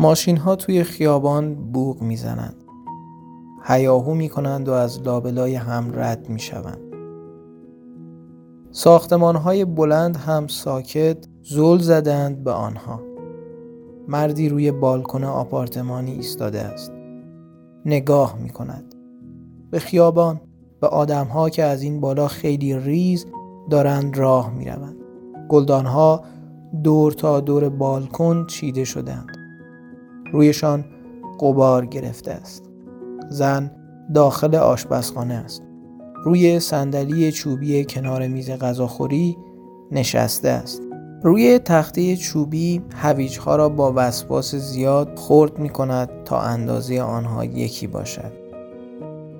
ماشین ها توی خیابان بوغ می‌زنند. هیاهو می کنند و از لابلای هم رد می شوند. ساختمان های بلند هم ساکت زل زدند به آنها. مردی روی بالکن آپارتمانی ایستاده است. نگاه می کند. به خیابان به آدم ها که از این بالا خیلی ریز دارند راه می روند. گلدان ها دور تا دور بالکن چیده شدند. رویشان قبار گرفته است. زن داخل آشپزخانه است. روی صندلی چوبی کنار میز غذاخوری نشسته است. روی تخته چوبی هویجها را با وسواس زیاد خرد می کند تا اندازه آنها یکی باشد.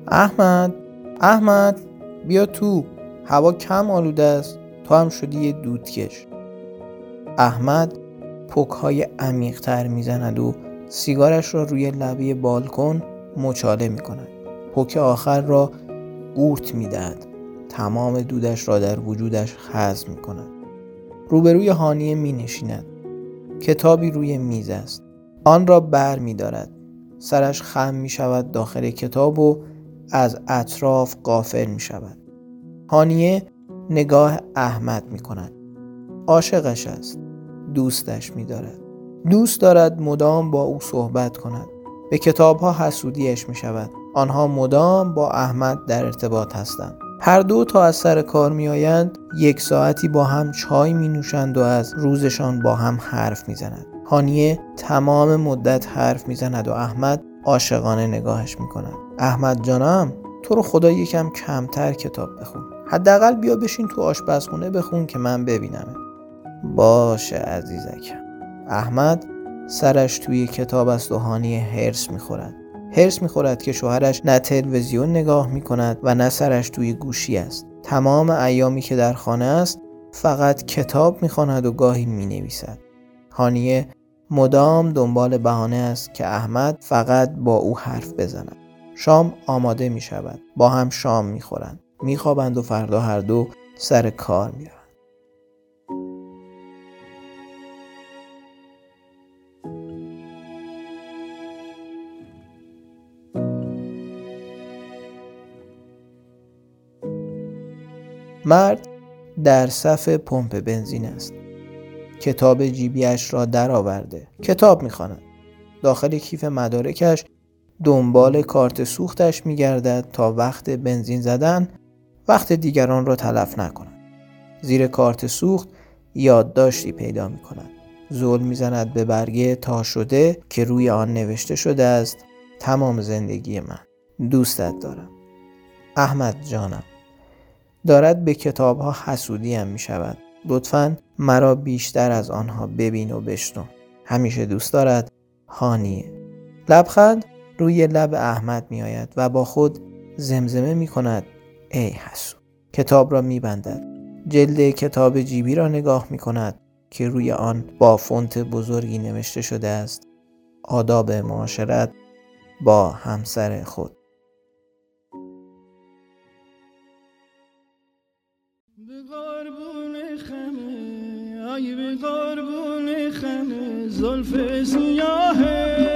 احمد احمد بیا تو هوا کم آلوده است تو هم شدی دودکش احمد پک های عمیق تر و سیگارش را روی لبه بالکن مچاله می کند. پک آخر را قورت می دهد. تمام دودش را در وجودش خز می کند. روبروی هانیه می نشیند. کتابی روی میز است. آن را بر می دارد. سرش خم می شود داخل کتاب و از اطراف قافل می شود. هانیه نگاه احمد می کند. عاشقش است. دوستش می دارد. دوست دارد مدام با او صحبت کند. به کتابها حسودیش می شود. آنها مدام با احمد در ارتباط هستند. هر دو تا از سر کار می آیند یک ساعتی با هم چای می نوشند و از روزشان با هم حرف می زند. هانیه تمام مدت حرف می زند و احمد عاشقانه نگاهش می کند. احمد جانم تو رو خدا یکم کمتر کتاب بخون. حداقل بیا بشین تو آشپزخونه بخون که من ببینم. باشه عزیزکم. احمد سرش توی کتاب است و هانیه هرس می‌خورد. هرس می‌خورد که شوهرش نه تلویزیون نگاه می‌کند و نه سرش توی گوشی است. تمام ایامی که در خانه است فقط کتاب می‌خواند و گاهی می‌نویسد. هانیه مدام دنبال بهانه است که احمد فقط با او حرف بزند. شام آماده می شود. با هم شام می خورند. می خوابند و فردا هر دو سر کار می روند. مرد در صف پمپ بنزین است. کتاب جیبیش را درآورده. کتاب می‌خواند. داخل کیف مدارکش دنبال کارت سوختش میگردد تا وقت بنزین زدن وقت دیگران را تلف نکند. زیر کارت سوخت یادداشتی پیدا می کند. زل می‌زند به برگه تا شده که روی آن نوشته شده است تمام زندگی من دوستت دارم احمد جانم دارد به کتاب ها حسودی هم می شود لطفا مرا بیشتر از آنها ببین و بشنو. همیشه دوست دارد هانیه لبخند روی لب احمد می آید و با خود زمزمه می کند ای حسود کتاب را می بندد جلد کتاب جیبی را نگاه می کند که روی آن با فونت بزرگی نوشته شده است. آداب معاشرت با همسر خود. ای به قربون خمه زلف سیاهت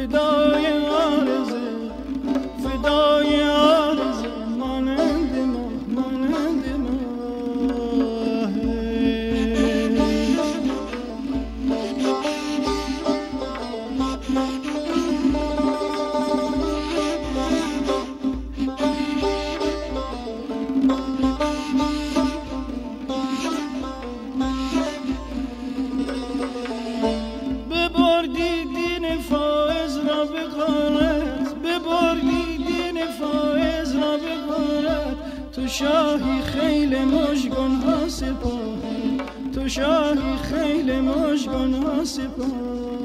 فدای آرزه فدای شاهی خیل مشگون ها سپاه. تو شاهی خیل مشگون ها سپاه.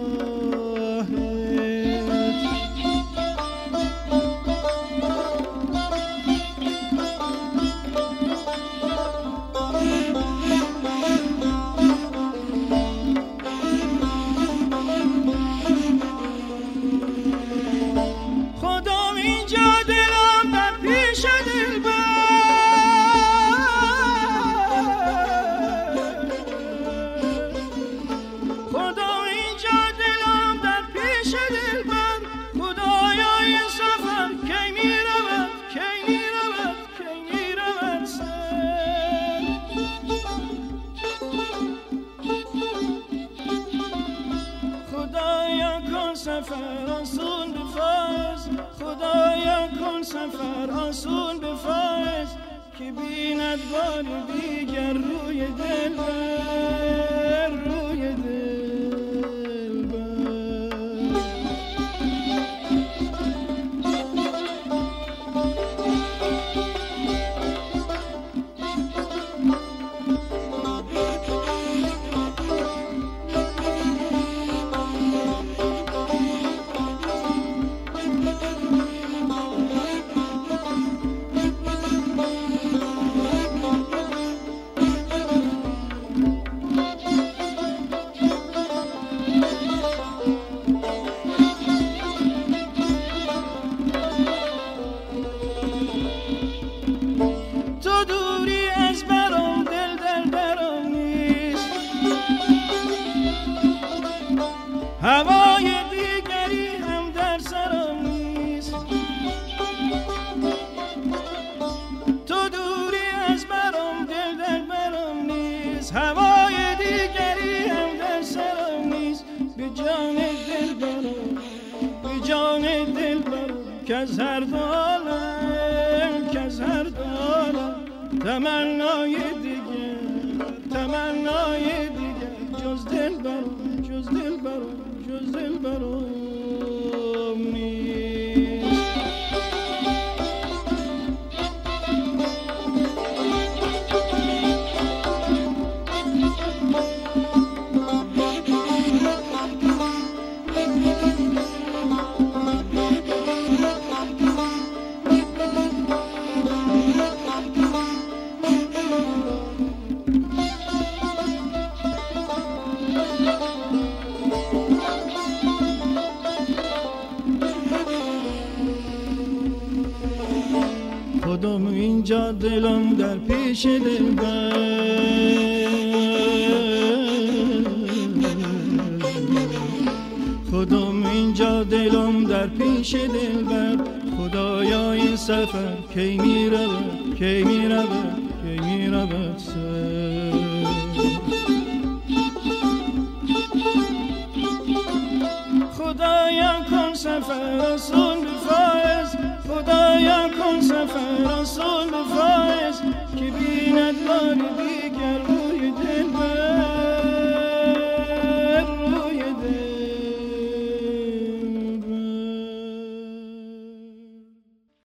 سفر آسون بفرز خدایا کن سفر آسون بفرز که بیند بار دیگر روی دل بر روی دل. که از هر که تمنای دیگر تمنای دیگر جز دل برام جز دل برام جز دل برام اینجا دلم در پیش دل خودم اینجا دلم در پیش دل بر؟ خدایا این سفر کی می رود کی می رود کی می رود خدایا کن سفر بفایز کن سفر آسون بفایز که بیند بار دیگر